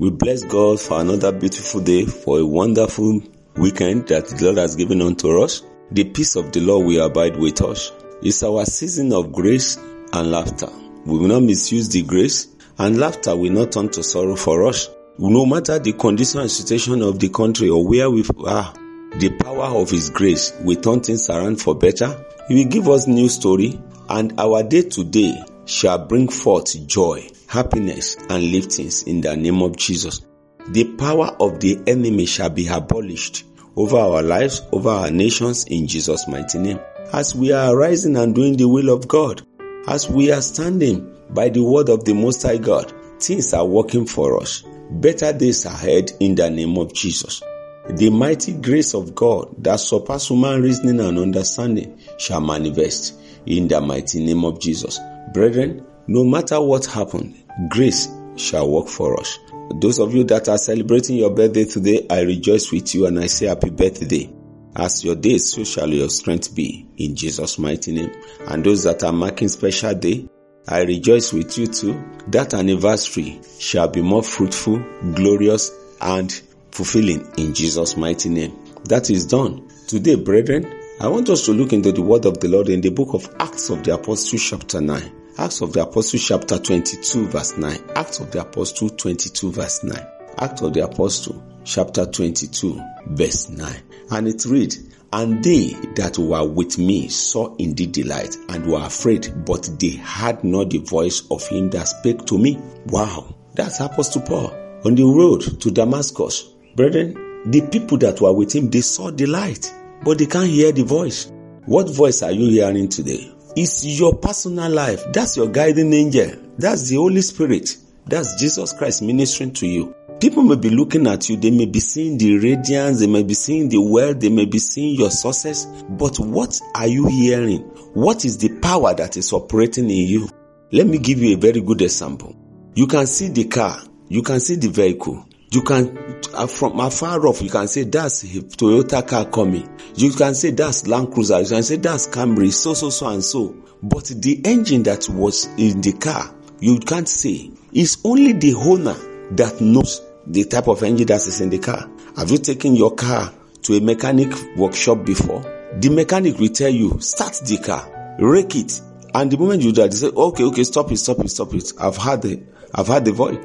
We bless God for another beautiful day, for a wonderful weekend that the Lord has given unto us. The peace of the Lord will abide with us. It's our season of grace and laughter. We will not misuse the grace, and laughter will not turn to sorrow for us. No matter the condition and situation of the country or where we are, the power of His grace will turn things around for better. He will give us new story, and our day to day shall bring forth joy, happiness, and liftings in the name of Jesus. The power of the enemy shall be abolished over our lives, over our nations in Jesus' mighty name. As we are rising and doing the will of God, as we are standing by the word of the Most High God, things are working for us. Better days ahead in the name of Jesus. The mighty grace of God that surpasses human reasoning and understanding shall manifest in the mighty name of Jesus. Brethren, no matter what happened, grace shall work for us. Those of you that are celebrating your birthday today, I rejoice with you and I say happy birthday. As your day, so shall your strength be in Jesus' mighty name. And those that are marking special day, I rejoice with you too. That anniversary shall be more fruitful, glorious, and fulfilling in Jesus' mighty name. That is done. Today, brethren, I want us to look into the word of the Lord in the book of Acts of the Apostles, chapter 9. Acts of the Apostles, chapter 22, verse 9. Acts of the Apostle, 22, verse 9. Acts of the Apostle, chapter 22, verse 9. And it reads, And they that were with me saw indeed the light and were afraid, but they had not the voice of him that spake to me. Wow, that's Apostle Paul on the road to Damascus. Brethren, the people that were with him, they saw the light, but they can't hear the voice. What voice are you hearing today? It's your personal life. That's your guiding angel. That's the Holy Spirit. That's Jesus Christ ministering to you. People may be looking at you, they may be seeing the radiance, they may be seeing the wealth, they may be seeing your success, but what are you hearing? What is the power that is operating in you? Let me give you a very good example. You can see the car, you can see the vehicle, you can uh, from afar off you can say that's Toyota car coming. You can say that's Land Cruiser. You can say that's Camry. So so so and so. But the engine that was in the car, you can't say. It's only the owner that knows the type of engine that is in the car. Have you taken your car to a mechanic workshop before? The mechanic will tell you start the car, rake it, and the moment you do that, they say okay okay stop it stop it stop it. I've had the I've had the voice.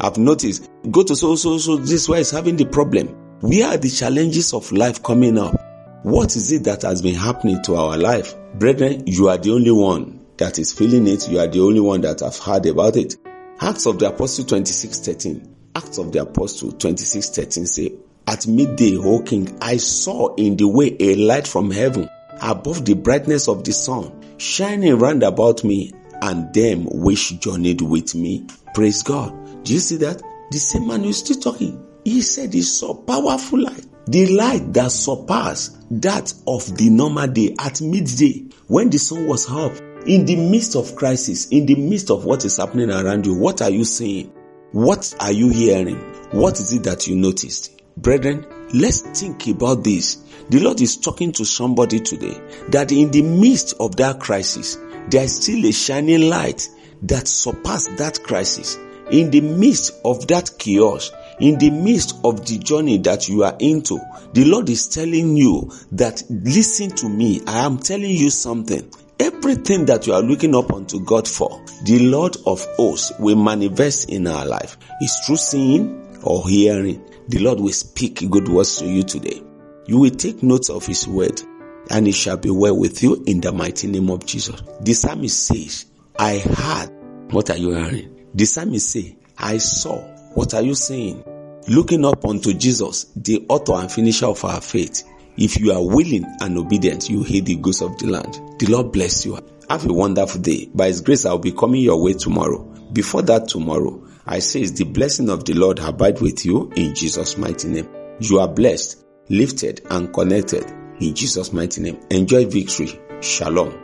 I've noticed. Go to so so so this why is having the problem. Where are the challenges of life coming up? What is it that has been happening to our life? Brethren, you are the only one that is feeling it. You are the only one that have heard about it. Acts of the Apostle 26 13. Acts of the Apostle 26 13 say, At midday, O king, I saw in the way a light from heaven above the brightness of the sun, shining round about me and them which journeyed with me. Praise God. Do you see that? The same man is still talking. He said he saw powerful light. The light that surpassed that of the normal day at midday when the sun was up. In the midst of crisis, in the midst of what is happening around you, what are you seeing? What are you hearing? What is it that you noticed? Brethren, let's think about this. The Lord is talking to somebody today that in the midst of that crisis, there is still a shining light that surpassed that crisis in the midst of that chaos, in the midst of the journey that you are into, the Lord is telling you that listen to me. I am telling you something. Everything that you are looking up unto God for, the Lord of hosts will manifest in our life. It's through seeing or hearing. The Lord will speak good words to you today. You will take notes of His word and it shall be well with you in the mighty name of Jesus. The psalmist says, I heard. What are you hearing? The psalmist say, I saw. What are you saying? Looking up unto Jesus, the author and finisher of our faith. If you are willing and obedient, you hear the goods of the land. The Lord bless you. Have a wonderful day. By His grace, I'll be coming your way tomorrow. Before that tomorrow, I say the blessing of the Lord abide with you in Jesus' mighty name. You are blessed lifted, and connected. In Jesus' mighty name, enjoy victory. Shalom.